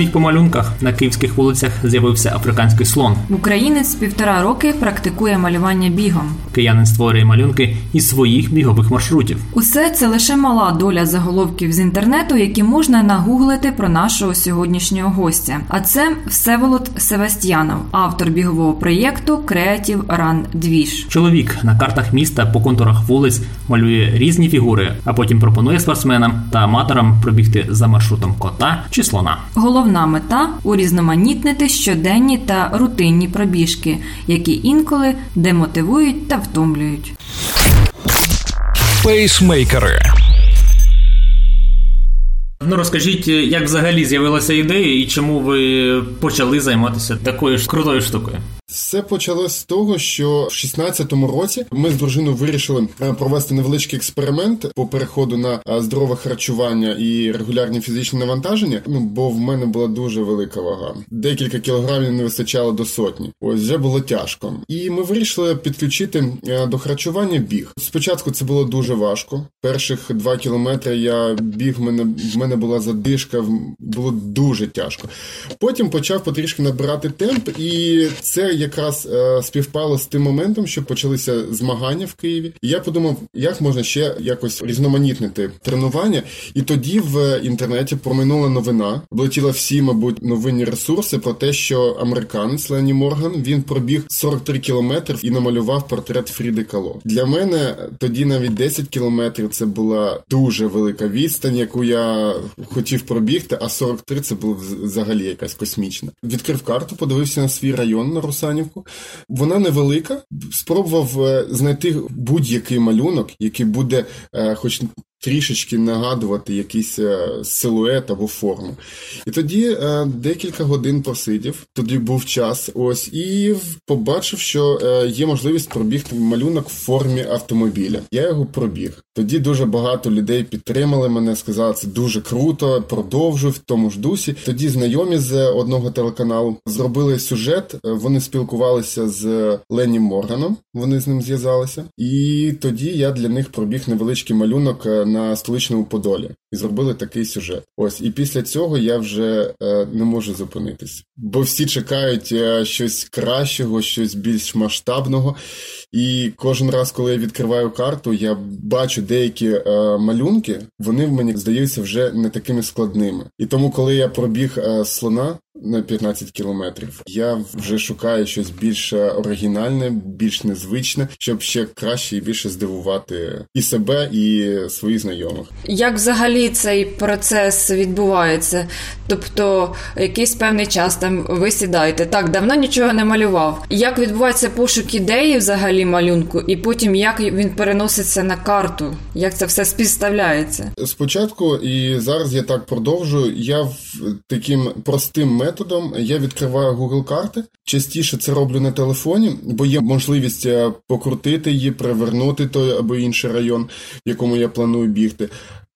Біг по малюнках на київських вулицях з'явився африканський слон. Українець півтора роки практикує малювання бігом. Киянин створює малюнки із своїх бігових маршрутів. Усе це лише мала доля заголовків з інтернету, які можна нагуглити про нашого сьогоднішнього гостя. А це Всеволод Севастьянов, автор бігового проєкту Creative Run Двіж. Чоловік на картах міста по контурах вулиць малює різні фігури, а потім пропонує спортсменам та аматорам пробігти за маршрутом кота чи слона. Головна мета урізноманітнити щоденні та рутинні пробіжки, які інколи демотивують та втомлюють. Пейсмейкери. Ну розкажіть, як взагалі з'явилася ідея і чому ви почали займатися такою ж крутою штукою? Все почалось з того, що в 16-му році ми з дружиною вирішили е, провести невеличкий експеримент по переходу на е, здорове харчування і регулярні фізичні навантаження. Ну бо в мене була дуже велика вага. Декілька кілограмів не вистачало до сотні. Ось вже було тяжко. І ми вирішили підключити е, до харчування біг. Спочатку це було дуже важко. Перших два кілометри я біг. В мене в мене була задишка, було дуже тяжко. Потім почав потрішки набирати темп, і це якраз е, співпало з тим моментом, що почалися змагання в Києві. І я подумав, як можна ще якось різноманітнити тренування. І тоді в інтернеті проминула новина, облетіла всі, мабуть, новинні ресурси про те, що американець Лені Морган він пробіг 43 кілометри і намалював портрет Фріди Кало. Для мене тоді навіть 10 кілометрів це була дуже велика відстань, яку я хотів пробігти, а 43 це було взагалі якась космічна. Відкрив карту, подивився на свій район на Руса. Русанівку. Вона невелика. Спробував е, знайти будь-який малюнок, який буде, е, хоч трішечки нагадувати якийсь е, силует або форму. І тоді е, декілька годин посидів, тоді був час, ось, і побачив, що е, є можливість пробігти малюнок в формі автомобіля. Я його пробіг. Тоді дуже багато людей підтримали мене, сказали, це дуже круто, продовжуй в тому ж дусі. Тоді знайомі з одного телеканалу зробили сюжет. Вони спілкувалися з Ленні Морганом, вони з ним зв'язалися. І тоді я для них пробіг невеличкий малюнок на столичному Подолі і зробили такий сюжет. Ось і після цього я вже е, не можу зупинитись, бо всі чекають е, щось кращого, щось більш масштабного. І кожен раз, коли я відкриваю карту, я бачу деякі е, малюнки, вони в мені здаються вже не такими складними. І тому, коли я пробіг слона на 15 кілометрів, я вже шукаю щось більш оригінальне, більш незвичне, щоб ще краще і більше здивувати і себе, і своїх знайомих. Як взагалі цей процес відбувається? Тобто, якийсь певний час там ви сідаєте. Так, давно нічого не малював. Як відбувається пошук ідеї взагалі малюнку, і потім як він переноситься на карту? Як це все співставляється? Спочатку і зараз я так продовжую. Я в таким простим методом я відкриваю Google карти. Частіше це роблю на телефоні, бо є можливість е, покрутити її, привернути той або інший район, в якому я планую бігти.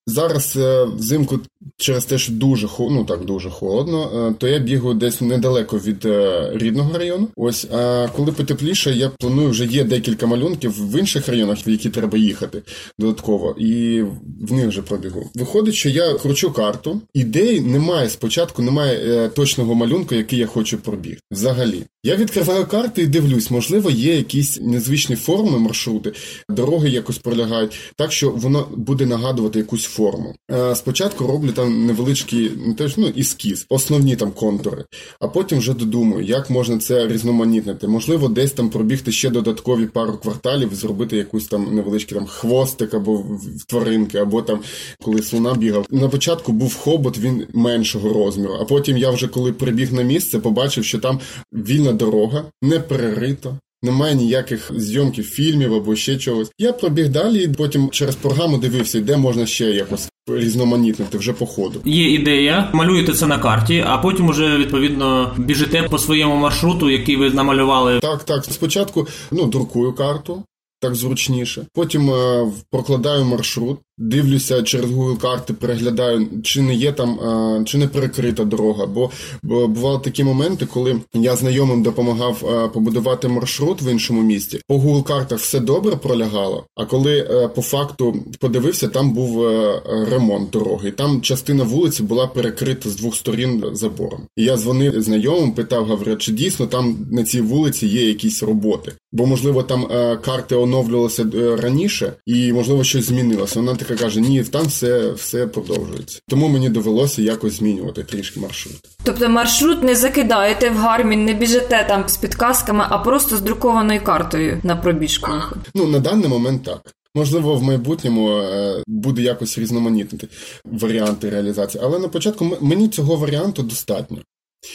Зараз е, взимку через те, що дуже ну так дуже холодно, е, то я бігаю десь недалеко від е, рідного району. Ось а коли потепліше, я планую вже є декілька малюнків в інших районах, в які треба їхати додатково, і в них вже пробігу. Виходить, що я кручу карту. Ідеї немає спочатку, немає точного малюнку, який я хочу пробігти. Взагалі, я відкриваю карти і дивлюсь, можливо, є якісь незвичні форми маршрути, дороги якось пролягають, так що воно буде нагадувати якусь форму. Е, спочатку роблю там невеличкий ну, ну, ескіз, основні там контури, а потім вже додумаю, як можна це різноманітнити. Можливо, десь там пробігти ще додаткові пару кварталів, зробити якусь там невеличкий там хвостик або тваринки, або там коли слона бігав. На початку був хобот, він меншого розміру, а потім я вже коли прибіг на місце, побачив, що там вільна дорога, не перерито, немає ніяких зйомків фільмів або ще чогось. Я пробіг далі, і потім через програму дивився, де можна ще якось. Різноманітнити вже по ходу. Є ідея, малюєте це на карті, а потім уже відповідно біжите по своєму маршруту, який ви намалювали. Так, так. Спочатку ну друкую карту, так зручніше. Потім е, прокладаю маршрут. Дивлюся через Google карти, переглядаю, чи не є там, чи не перекрита дорога. Бо, бували такі моменти, коли я знайомим допомагав побудувати маршрут в іншому місті. По Google картах все добре пролягало. А коли е, по факту подивився, там був е, ремонт дороги. І Там частина вулиці була перекрита з двох сторін забором. І я дзвонив знайомим, питав, говорю, чи дійсно там на цій вулиці є якісь роботи. Бо, можливо, там е, карти оновлювалися раніше, і можливо щось змінилося. Вона така каже: ні, там все все продовжується. Тому мені довелося якось змінювати трішки маршрут. Тобто маршрут не закидаєте в гармін, не біжите там з підказками, а просто з друкованою картою на пробіжку. Ну на даний момент так. Можливо, в майбутньому е, буде якось різноманітнити варіанти реалізації, але на початку мені цього варіанту достатньо.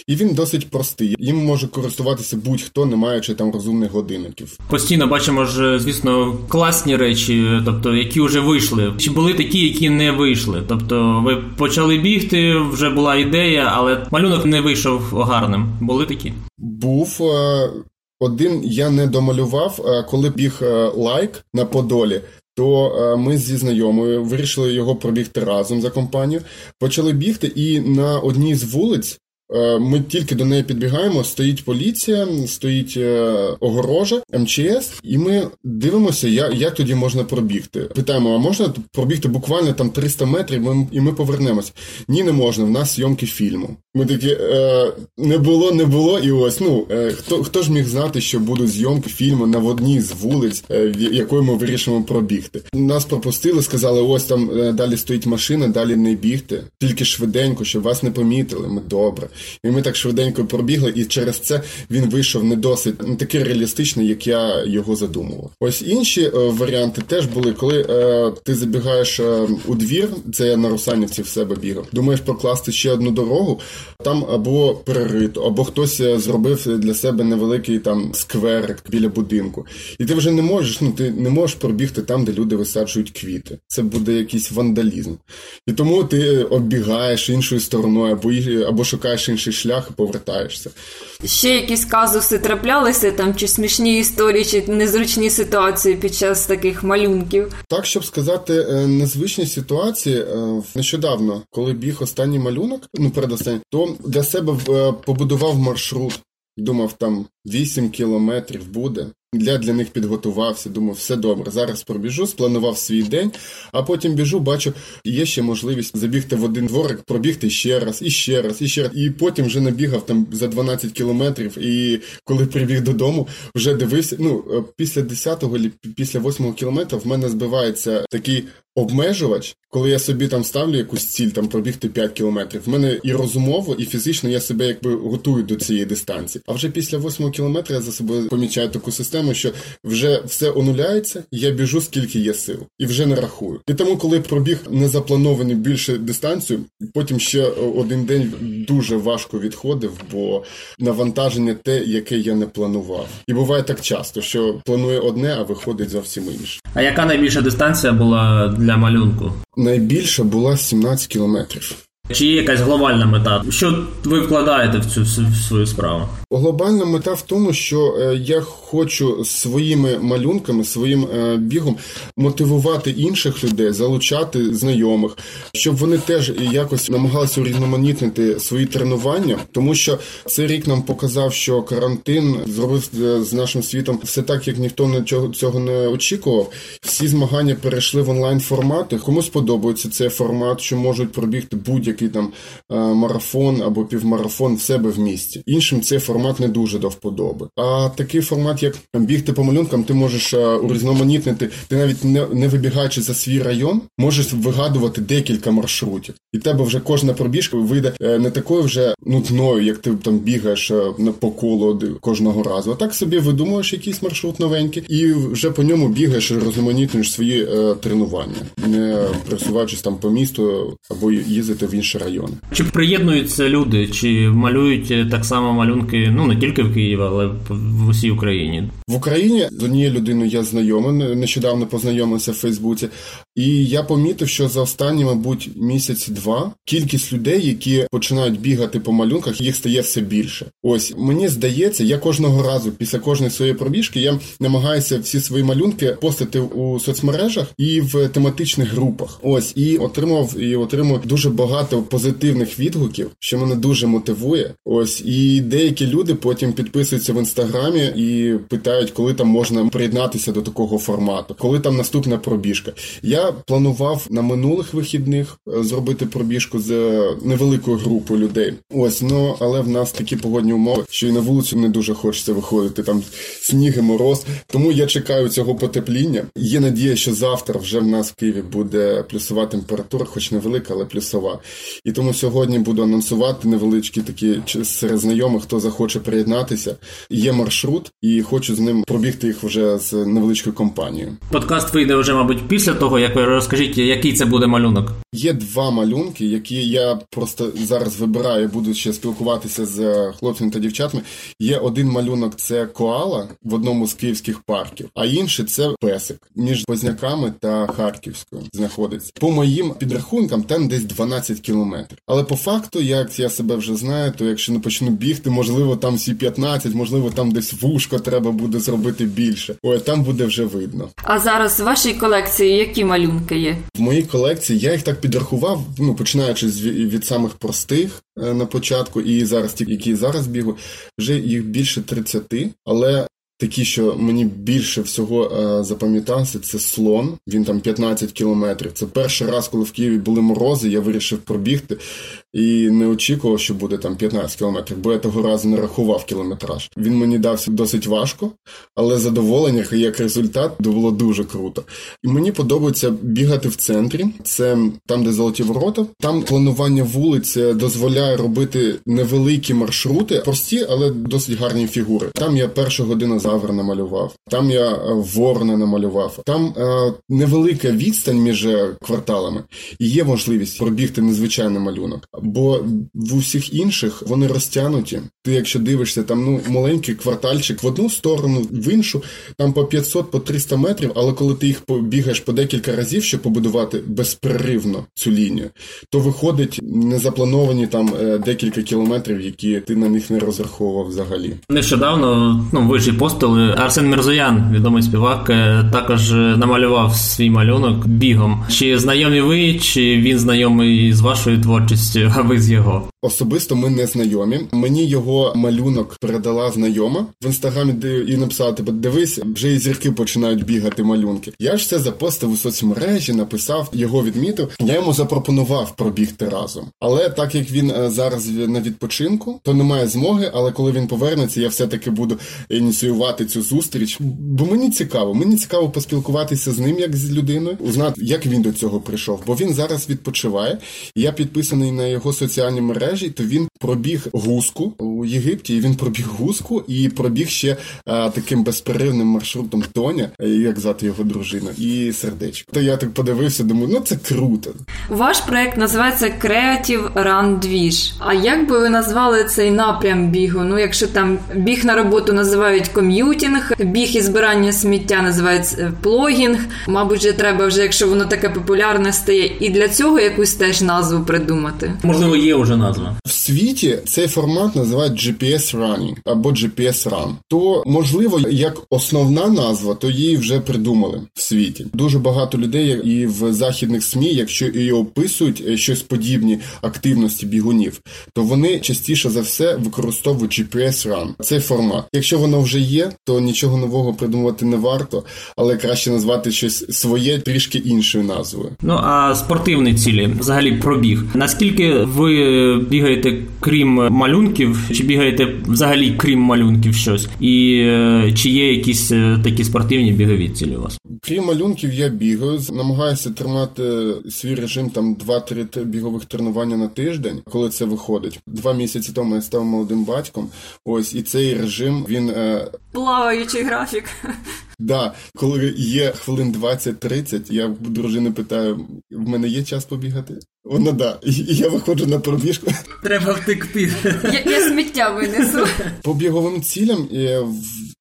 І він досить простий. Їм може користуватися будь-хто, не маючи там розумних годинників. Постійно бачимо ж, звісно, класні речі, тобто які вже вийшли. Чи були такі, які не вийшли? Тобто, ви почали бігти, вже була ідея, але малюнок не вийшов гарним. Були такі? Був. Е, один я не домалював, е, коли біг лайк на Подолі. То ми зі знайомою вирішили його пробігти разом за компанію. Почали бігти, і на одній з вулиць Е, ми тільки до неї підбігаємо, стоїть поліція, стоїть е, огорожа, МЧС, і ми дивимося, як як тоді можна пробігти. Питаємо, а можна пробігти буквально там 300 метрів, і ми повернемось? Ні, не можна. В нас зйомки фільму. Ми такі е, не було, не було, і ось ну е, хто хто ж міг знати, що будуть зйомки фільму на одній з вулиць, е, якою ми вирішимо пробігти. Нас пропустили, сказали, ось там е, далі стоїть машина, далі не бігти, тільки швиденько, щоб вас не помітили. Ми добре. І ми так швиденько пробігли, і через це він вийшов не досить не такий реалістичний, як я його задумував. Ось інші е, варіанти теж були, коли е, ти забігаєш е, у двір, це я на Русанівці в себе бігав. Думаєш прокласти ще одну дорогу, там або перерито, або хтось е, зробив для себе невеликий там скверик біля будинку. І ти вже не можеш, ну ти не можеш пробігти там, де люди висаджують квіти. Це буде якийсь вандалізм. І тому ти оббігаєш іншою стороною, або або шукаєш інший шлях і повертаєшся. Ще якісь казуси траплялися там, чи смішні історії, чи незручні ситуації під час таких малюнків. Так, щоб сказати, е, незвичні ситуації е, нещодавно, коли біг останній малюнок, ну передостанній, то для себе е, побудував маршрут. Думав, там 8 кілометрів буде. Я для них підготувався, думав, все добре. Зараз пробіжу, спланував свій день, а потім біжу, бачу, є ще можливість забігти в один дворик, пробігти ще раз, і ще раз, і ще раз. І потім вже набігав там за 12 кілометрів. І коли прибіг додому, вже дивився. Ну, е, після 10-го, після 8-го кілометра в мене збивається такий обмежувач, коли я собі там ставлю якусь ціль, там пробігти 5 кілометрів. В мене і розумово, і фізично я себе якби готую до цієї дистанції. А вже після 8 кілометра я за собою помічаю таку систему, що вже все онуляється, я біжу скільки є сил, і вже не рахую. І тому, коли пробіг незапланований більше дистанцію, потім ще один день дуже важко відходив, бо навантаження те, яке я не планував. І буває так часто, що планує одне, а виходить зовсім інше. А яка найбільша дистанція була для малюнку? Найбільша була 17 кілометрів. Чи є якась глобальна мета? Що ви вкладаєте в цю в свою справу? Глобальна мета в тому, що е, я хочу своїми малюнками, своїм е, бігом мотивувати інших людей, залучати знайомих, щоб вони теж якось намагалися урізноманітнити свої тренування, тому що цей рік нам показав, що карантин зробив е, з нашим світом все так, як ніхто цього не очікував. Всі змагання перейшли в онлайн формати. Комусь подобається цей формат, що можуть пробігти будь-який там марафон або півмарафон в себе в місті. Іншим цей формат не дуже до вподоби. А такий формат, як бігти по малюнкам, ти можеш е, урізноманітнити, ти навіть не не вибігаючи за свій район, можеш вигадувати декілька маршрутів. І тебе вже кожна пробіжка вийде е, не такою вже нудною, як ти там бігаєш е, по колу кожного разу. А так собі видумуєш якийсь маршрут новенький, і вже по ньому бігаєш і свої е, тренування, не просуваючись там по місту або їздити в інші райони. Чи приєднуються люди, чи малюють так само малюнки? ну не тільки в Києві, але в усій Україні. В Україні з однією людиною я знайомий, нещодавно познайомився в Фейсбуці, І я помітив, що за останні, мабуть, місяць-два кількість людей, які починають бігати по малюнках, їх стає все більше. Ось мені здається, я кожного разу після кожної своєї пробіжки я намагаюся всі свої малюнки постити у соцмережах і в тематичних групах. Ось і отримав і отримав дуже багато позитивних відгуків, що мене дуже мотивує. Ось і деякі люди потім підписуються в інстаграмі і питають, коли там можна приєднатися до такого формату, коли там наступна пробіжка. Я планував на минулих вихідних е, зробити пробіжку з е, невеликою групою людей. Ось ну але в нас такі погодні умови, що і на вулицю не дуже хочеться виходити. Там сніги, мороз. Тому я чекаю цього потепління. Є надія, що завтра вже в нас в Києві буде плюсова температура, хоч невелика, але плюсова. І тому сьогодні буду анонсувати невеличкі такі серед знайомих, хто захоче приєднатися. Є маршрут, і хочу з ним пробігти їх вже з невеличкою компанією. Подкаст вийде вже, мабуть, після того, як розкажіть, який це буде малюнок. Є два малюнки, які я просто зараз вибираю, буду ще спілкуватися з хлопцями та дівчатами. Є один малюнок це коала в одному з київських парків, а інший це песик між Позняками та Харківською знаходиться. По моїм підрахункам, там десь 12 кілометрів. Але по факту, як я себе вже знаю, то якщо не почну бігти, можливо, там всі 15, можливо, там десь вушко треба буде зробити більше. Ой, там буде вже видно. А зараз в вашій колекції які малюнки є? В моїй колекції я їх так підрахував, ну починаючи від самих простих е, на початку, і зараз ті, які зараз бігу, вже їх більше 30, але Такі, що мені більше всього е, запам'ятався, це слон. Він там 15 кілометрів. Це перший раз, коли в Києві були морози, я вирішив пробігти і не очікував, що буде там 15 кілометрів, бо я того разу не рахував кілометраж. Він мені дався досить важко, але задоволення як результат було дуже круто. І мені подобається бігати в центрі. Це там, де золоті ворота. Там планування вулиць дозволяє робити невеликі маршрути, прості, але досить гарні фігури. Там я першу годину Тавр намалював, там я е, Ворона намалював. Там е, невелика відстань між е, кварталами і є можливість пробігти незвичайний малюнок. Бо в усіх інших вони розтянуті. Ти, якщо дивишся, там ну маленький квартальчик в одну сторону, в іншу, там по 500 по 300 метрів, але коли ти їх побігаєш по декілька разів, щоб побудувати безперервно цю лінію, то виходить незаплановані там е, декілька кілометрів, які ти на них не розраховував взагалі. Нещодавно ну ви ж і пост Арсен Мірзоян, відомий співак, е, також намалював свій малюнок бігом. Чи знайомі ви, чи він знайомий з вашою творчістю, а ви з його? Особисто ми не знайомі. Мені його малюнок передала знайома в інстаграмі, де і написала тебе: дивись, вже і зірки починають бігати малюнки. Я ж це запостив у соцмережі, написав, його відмітив. Я йому запропонував пробігти разом. Але так як він е, зараз на відпочинку, то немає змоги. Але коли він повернеться, я все таки буду ініціювати цю зустріч. Бо мені цікаво, мені цікаво поспілкуватися з ним як з людиною, узнати, як він до цього прийшов. Бо він зараз відпочиває. Я підписаний на його соціальні мережі мережі, то він пробіг гуску у Єгипті. і Він пробіг гуску і пробіг ще а, таким безперервним маршрутом Тоня, як звати його дружина, і сердечко. То я так подивився, думаю, ну це круто. Ваш проект називається Creative Run Dvizh. А як би ви назвали цей напрям бігу? Ну, якщо там біг на роботу називають commuting, біг і збирання сміття називається е, plogging. Мабуть, же треба вже, якщо воно таке популярне стає, і для цього якусь теж назву придумати. Можливо, є вже назва назва. В світі цей формат називають GPS Running або GPS Run. То можливо, як основна назва, то її вже придумали в світі. Дуже багато людей і в західних СМІ, якщо і описують е, щось подібні активності бігунів, то вони частіше за все використовують GPS Run. Цей формат. Якщо воно вже є, то нічого нового придумувати не варто, але краще назвати щось своє трішки іншою назвою. Ну а спортивні цілі, взагалі, пробіг. Наскільки ви бігаєте крім малюнків, чи бігаєте взагалі крім малюнків щось? І е, чи є якісь е, такі спортивні бігові цілі у вас? Крім малюнків, я бігаю, намагаюся тримати свій режим там 2-3 бігових тренування на тиждень, коли це виходить. Два місяці тому я став молодим батьком. Ось і цей режим він е... плаваючий графік. Да, коли є хвилин 20-30, я дружини питаю: в мене є час побігати? Вона да. І я виходжу на пробіжку. Треба втекти. Я, я сміття винесу. По біговим цілям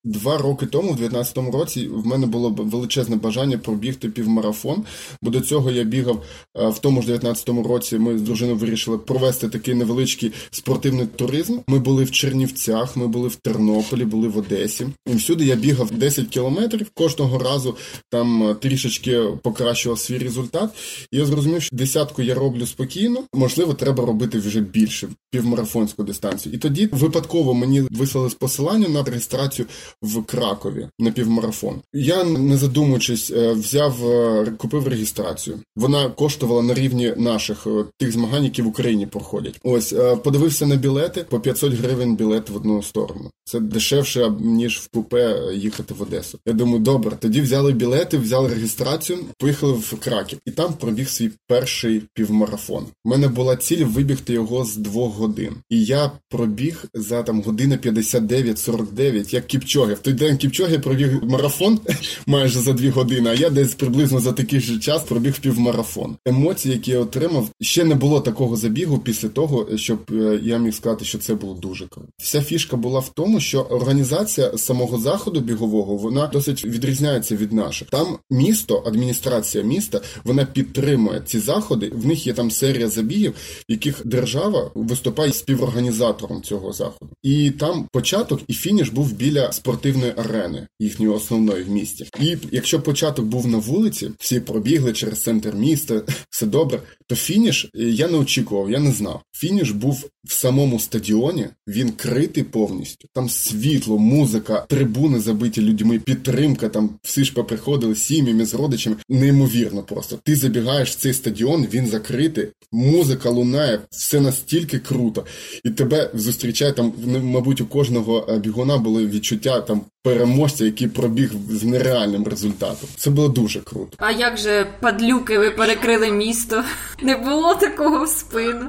Два роки тому, в 19-му році, в мене було величезне бажання пробігти півмарафон, бо до цього я бігав е, в тому ж 19-му році. Ми з дружиною вирішили провести такий невеличкий спортивний туризм. Ми були в Чернівцях, ми були в Тернополі, були в Одесі. І всюди я бігав 10 кілометрів. Кожного разу там е, трішечки покращував свій результат. І я зрозумів, що десятку я роблю спокійно. Можливо, треба робити вже більше півмарафонську дистанцію. І тоді випадково мені вислали посилання на реєстрацію в Кракові на півмарафон. Я не задумуючись, е, взяв е, купив реєстрацію. Вона коштувала на рівні наших е, тих змагань, які в Україні проходять. Ось подивився на білети по 500 гривень білет в одну сторону. Це дешевше ніж в купе їхати в Одесу. Я думаю, добре, тоді взяли білети, взяли реєстрацію, поїхали в Краків, і там пробіг свій перший півмарафон. У мене була ціль вибігти його з двох годин, і я пробіг за там година 59-49, як Кіпчоги. В той день Кіпчоги пробіг марафон майже за дві години. А я десь приблизно за такий же час пробіг півмарафон. Емоції, які я отримав, ще не було такого забігу після того, щоб е, я міг сказати, що це було дуже круто. Вся фішка була в тому, що організація самого заходу бігового вона досить відрізняється від наших. Там місто, адміністрація міста, вона підтримує ці заходи. В них є там серія забігів, в яких держава виступає співорганізатором цього заходу. І там початок і фініш був біля спортивної арени, їхньої основної в місті. І якщо початок був на вулиці, всі пробігли через центр міста, все добре. То фініш я не очікував, я не знав. Фініш був в самому стадіоні, він критий повністю. Там світло, музика, трибуни забиті людьми, підтримка. Там всі ж поприходили сім'ями з родичами. Неймовірно, просто ти забігаєш в цей стадіон, він закритий, музика лунає, все настільки круто, і тебе зустрічає там. Мабуть, у кожного е, бігуна були відчуття там переможця, який пробіг з нереальним результатом. Це було дуже круто. А як же падлюки, ви перекрили місто? Не було такого в спину?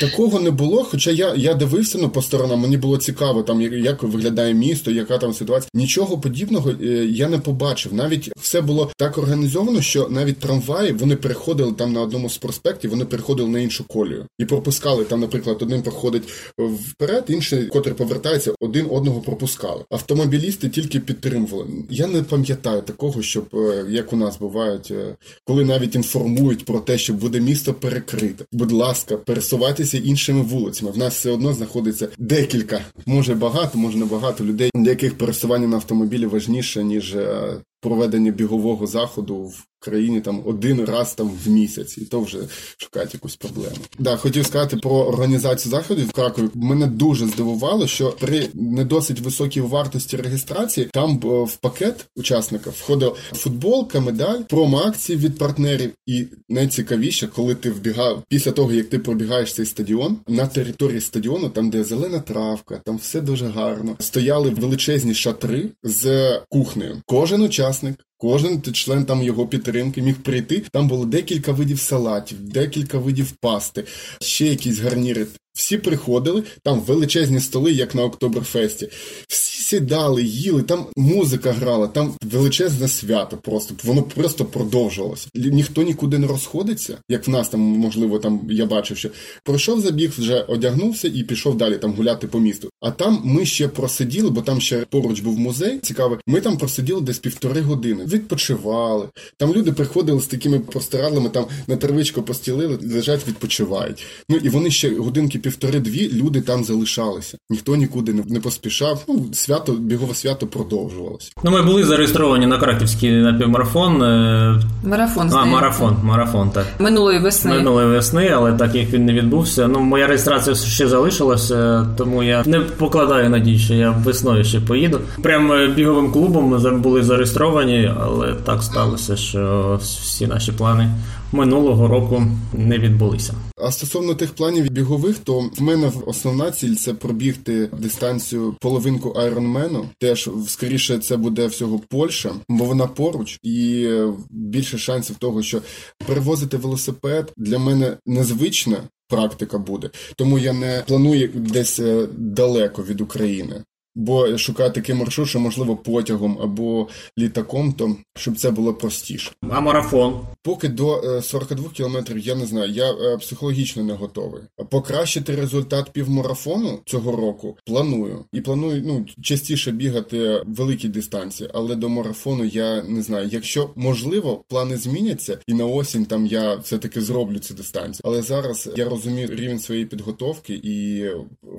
Такого не було. Хоча я я дивився ну, по сторонам, мені було цікаво, там як виглядає місто, яка там ситуація. Нічого подібного е, я не побачив. Навіть все було так організовано, що навіть трамваї вони переходили там на одному з проспектів, вони переходили на іншу колію і пропускали там, наприклад, один проходить вперед, інший, котрий повертається, один одного пропускали. Автомобілісти тільки підтримували. Я не пам'ятаю такого, щоб е, як у нас бувають, е, коли навіть інформують про те, що буде місто перекрите. Будь ласка, пересувайтеся іншими вулицями. В нас все одно знаходиться декілька, може багато, може не багато людей, для яких пересування на автомобілі важніше ніж е, проведення бігового заходу в країні там один раз там в місяць, і то вже шукають якусь проблему. Да, хотів сказати про організацію заходів в Кракові. Мене дуже здивувало, що при не досить високій вартості реєстрації там е, в пакет учасника входила футболка, медаль, промо-акції від партнерів. І найцікавіше, коли ти вбігав після того, як ти пробігаєш цей стадіон на території стадіону, там де зелена травка, там все дуже гарно. Стояли величезні шатри з кухнею. Кожен учасник Кожен член там його підтримки міг прийти. Там було декілька видів салатів, декілька видів пасти, ще якісь гарніри. Всі приходили, там величезні столи, як на Октоберфесті. Всі сідали, їли, там музика грала, там величезне свято. Просто воно просто продовжувалося. Ніхто нікуди не розходиться, як в нас там, можливо, там я бачив, що пройшов забіг, вже одягнувся і пішов далі там гуляти по місту. А там ми ще просиділи, бо там ще поруч був музей. Цікавий. Ми там просиділи десь півтори години. Відпочивали. Там люди приходили з такими простирадлами, там на травичку постілили, лежать, відпочивають. Ну і вони ще годинки півтори-дві люди там залишалися. Ніхто нікуди не, не поспішав. Ну, свято, бігове свято продовжувалося. Ну, ми були зареєстровані на Краківський напівмарафон. Е, марафон. А, марафон, марафон, так. Минулої весни. Минулої весни, але так як він не відбувся. Ну, моя реєстрація ще залишилася, тому я не покладаю надій, що я весною ще поїду. Прямо е, біговим клубом ми були зареєстровані, але так сталося, що всі наші плани минулого року не відбулися. А стосовно тих планів бігових, то в мене основна ціль це пробігти дистанцію половинку айронмену. Теж скоріше це буде всього Польща, бо вона поруч, і більше шансів того, що перевозити велосипед для мене незвична практика буде, тому я не планую десь е, далеко від України. Бо шукати такий маршрут, що можливо потягом або літаком, то щоб це було простіше. А марафон? Поки до 42 е, кілометрів я не знаю, я е, психологічно не готовий. Покращити результат півмарафону цього року планую і планую ну частіше бігати великі дистанції, але до марафону я не знаю. Якщо можливо, плани зміняться, і на осінь там я все таки зроблю цю дистанцію. Але зараз я розумію рівень своєї підготовки і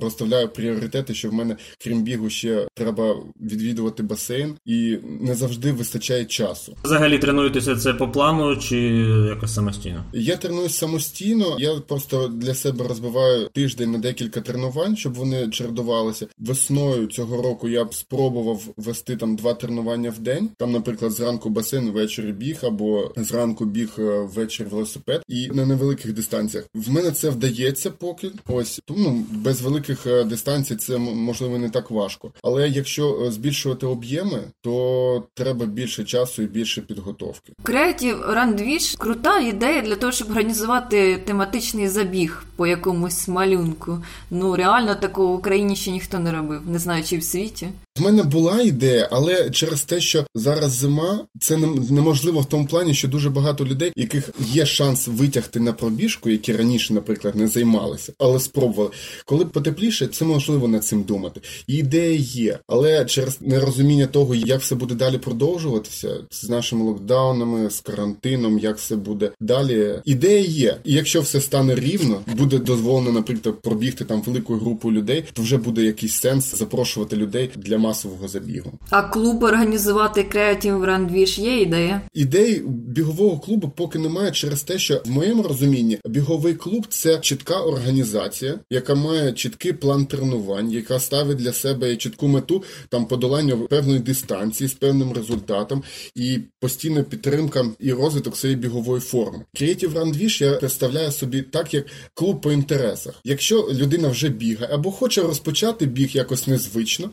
розставляю пріоритети, що в мене крім бігу ще треба відвідувати басейн, і не завжди вистачає часу. Взагалі тренуєтеся це по плану чи якось самостійно? Я тренуюсь самостійно. Я просто для себе розбиваю тиждень на декілька тренувань, щоб вони чередувалися. Весною цього року я б спробував вести там два тренування в день. Там, наприклад, зранку басейн, ввечері біг, або зранку біг е, ввечері велосипед, і на невеликих дистанціях. В мене це вдається поки ось тому без великих е, дистанцій це можливо не так важко. Але якщо е, збільшувати об'єми, то треба більше часу і більше підготовки. Creative Рандвіш – крута ідея для того, щоб організувати тематичний забіг по якомусь малюнку. Ну реально такого в Україні ще ніхто не робив, не знаю, чи в світі. В мене була ідея, але через те, що зараз зима, це неможливо в тому плані, що дуже багато людей, яких є шанс витягти на пробіжку, які раніше, наприклад, не займалися, але спробували. Коли потепліше, це можливо над цим думати. І ідея є, але через нерозуміння того, як все буде далі продовжуватися з нашими локдаунами, з карантином, як все буде далі. Ідея є. І якщо все стане рівно, буде дозволено, наприклад, пробігти там велику групу людей, то вже буде якийсь сенс запрошувати людей для масового забігу. А клуб організувати Creative Run Wish є ідея? Ідей бігового клубу поки немає через те, що в моєму розумінні біговий клуб це чітка організація, яка має чіткий план тренувань, яка ставить для себе чітку мету там подолання певної дистанції з певним результатом і постійна підтримка і розвиток своєї бігової форми. Creative Run Wish я представляю собі так, як клуб по інтересах. Якщо людина вже бігає або хоче розпочати біг якось незвично,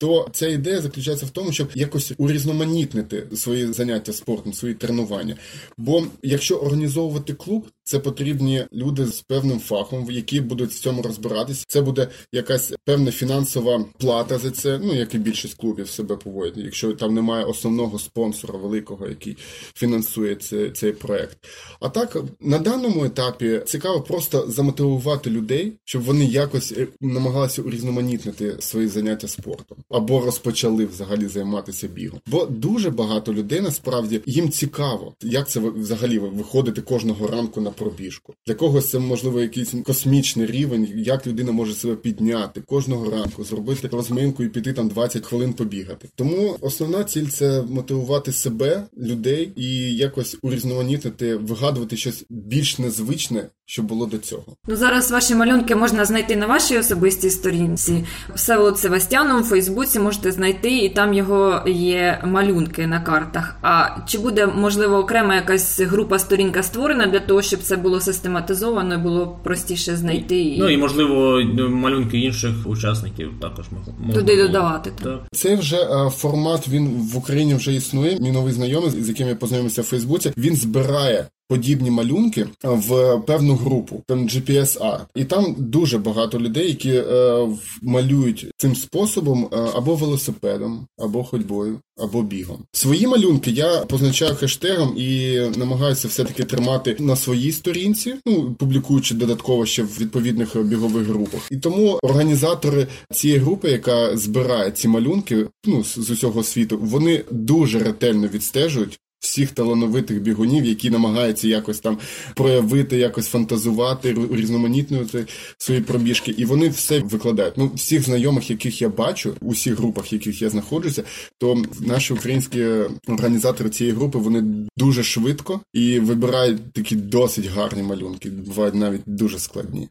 то ця ідея заключається в тому, щоб якось урізноманітнити свої заняття спортом, свої тренування. Бо якщо організовувати клуб, це потрібні люди з певним фахом, які будуть в цьому розбиратися. Це буде якась певна фінансова плата за це. Ну як і більшість клубів себе поводять, якщо там немає основного спонсора великого, який фінансує цей, цей проект. А так на даному етапі цікаво просто замотивувати людей, щоб вони якось е, намагалися урізноманітнити свої заняття спортом або розпочали взагалі займатися бігом. Бо дуже багато людей насправді їм цікаво, як це взагалі виходити кожного ранку на пробіжку. Для когось це можливо якийсь космічний рівень, як людина може себе підняти кожного ранку, зробити розминку і піти там 20 хвилин побігати. Тому основна ціль це мотивувати себе, людей і якось урізноманітити, вигадувати щось більш незвичне, що було до цього. Ну зараз ваші малюнки можна знайти на вашій особистій сторінці. Всеволод Севастьяном у Фейсбуці можете знайти, і там його є малюнки на картах. А чи буде можливо окрема якась група сторінка створена для того, щоб це було систематизовано, було простіше знайти і ну і можливо малюнки інших учасників також можна туди додавати. Так. Цей вже формат він в Україні вже існує. Мій новий знайомий, з яким я познайомився в Фейсбуці. Він збирає подібні малюнки в певну групу, там GPS-A. і там дуже багато людей, які е, малюють цим способом е, або велосипедом, або ходьбою, або бігом. Свої малюнки я позначаю хештегом і намагаюся все-таки тримати на своїй сторінці, ну публікуючи додатково ще в відповідних бігових групах. І тому організатори цієї групи, яка збирає ці малюнки, ну з усього світу, вони дуже ретельно відстежують всіх талановитих бігунів, які намагаються якось там проявити, якось фантазувати, різноманітнювати свої пробіжки, і вони все викладають. Ну, всіх знайомих, яких я бачу, у всіх групах, в яких я знаходжуся, то наші українські організатори цієї групи вони дуже швидко і вибирають такі досить гарні малюнки, бувають навіть дуже складні.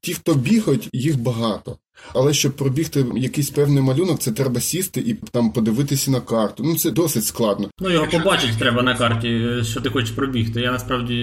Ті, хто бігають, їх багато. Але щоб пробігти якийсь певний малюнок, це треба сісти і там подивитися на карту. Ну це досить складно. Ну його побачити треба на карті, що ти хочеш пробігти. Я насправді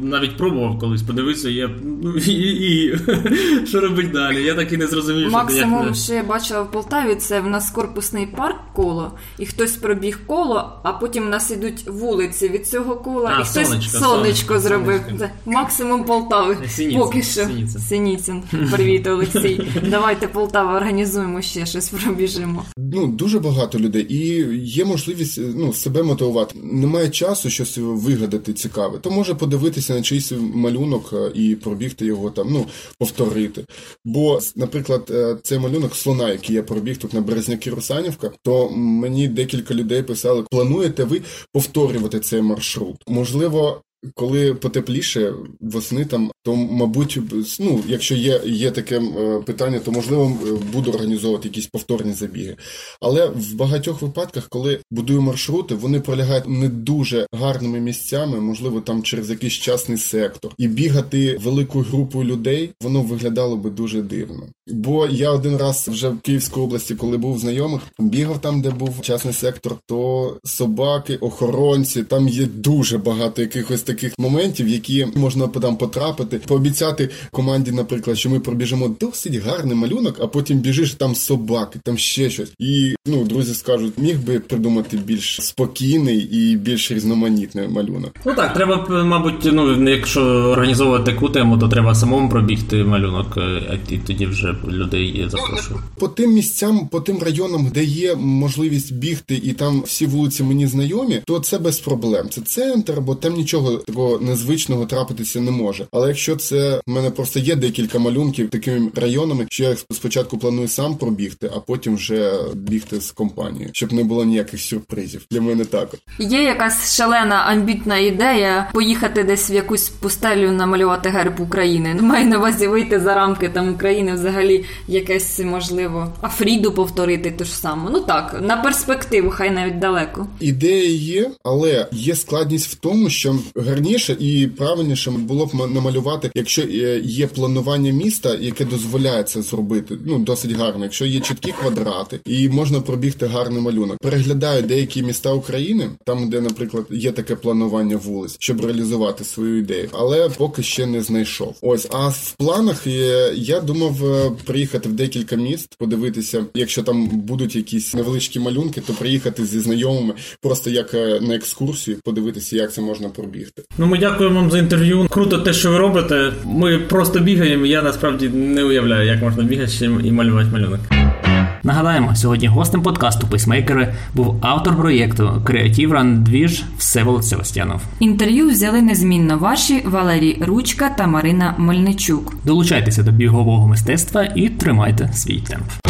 навіть пробував колись подивитися, я ну і, і що робить далі. Я так і не зрозумів. Максимум, як... що я бачила в Полтаві, це в нас корпусний парк коло, і хтось пробіг коло, а потім в нас ідуть вулиці від цього кола, а, і хтось сонечко, сонечко зробив. Сонечко. Максимум Полтави. Синіцин, Поки що Синіцин. Синіцин. Привіт, Олексій. Давай давайте Полтава організуємо ще щось, пробіжимо. Ну дуже багато людей, і є можливість ну себе мотивувати. Немає часу щось вигадати цікаве, то може подивитися на чийсь малюнок е, і пробігти його там, ну повторити. Бо, наприклад, е, цей малюнок слона, який я пробіг тут на Березняки Русанівка, то мені декілька людей писали: плануєте ви повторювати цей маршрут? Можливо, коли потепліше восени там, то мабуть, ну якщо є є таке е, питання, то можливо буду організовувати якісь повторні забіги. Але в багатьох випадках, коли будую маршрути, вони пролягають не дуже гарними місцями, можливо, там через якийсь частний сектор, і бігати великою групою людей, воно виглядало би дуже дивно. Бо я один раз вже в Київській області, коли був знайомих, бігав там, де був частний сектор, то собаки, охоронці, там є дуже багато якихось таких моментів, які можна там потрапити, пообіцяти команді, наприклад, що ми пробіжимо досить гарний малюнок, а потім біжиш там собаки, там ще щось. І ну друзі скажуть, міг би придумати більш спокійний і більш різноманітний малюнок. Ну так, треба, мабуть, ну якщо організовувати таку тему, то треба самому пробігти малюнок, е, і тоді вже людей запрошую. По тим місцям, по тим районам, де є можливість бігти, і там всі вулиці мені знайомі, то це без проблем. Це центр, бо там нічого такого незвичного трапитися не може. Але якщо це в мене просто є декілька малюнків такими районами, що я спочатку планую сам пробігти, а потім вже бігти з компанією, щоб не було ніяких сюрпризів. Для мене також є якась шалена амбітна ідея поїхати десь в якусь пустелю намалювати герб України. Ну, маю на увазі вийти за рамки там України, взагалі якесь можливо Афріду повторити ту ж саму. Ну так на перспективу, хай навіть далеко. Ідея є, але є складність в тому, що гарніше і правильніше було б намалювати, якщо е, є планування міста, яке дозволяє це зробити. Ну досить гарно, якщо є чіткі квадрати, і можна пробігти гарний малюнок. Переглядаю деякі міста України, там де, наприклад, є таке планування вулиць, щоб реалізувати свою ідею, але поки ще не знайшов. Ось а в планах е, я думав е, приїхати в декілька міст, подивитися, якщо там будуть якісь невеличкі малюнки, то приїхати зі знайомими, просто як на екскурсію, подивитися, як це можна пробігти. Ну, ми дякуємо вам за інтерв'ю. Круто те, що ви робите. Ми просто бігаємо. Я насправді не уявляю, як можна бігати і малювати малюнок. Нагадаємо, сьогодні гостем подкасту Пейсмейкери був автор проєкту Креатив Рандвіж Всеволод Севастянов. Інтерв'ю взяли незмінно ваші Валерій Ручка та Марина Мельничук. Долучайтеся до бігового мистецтва і тримайте свій темп.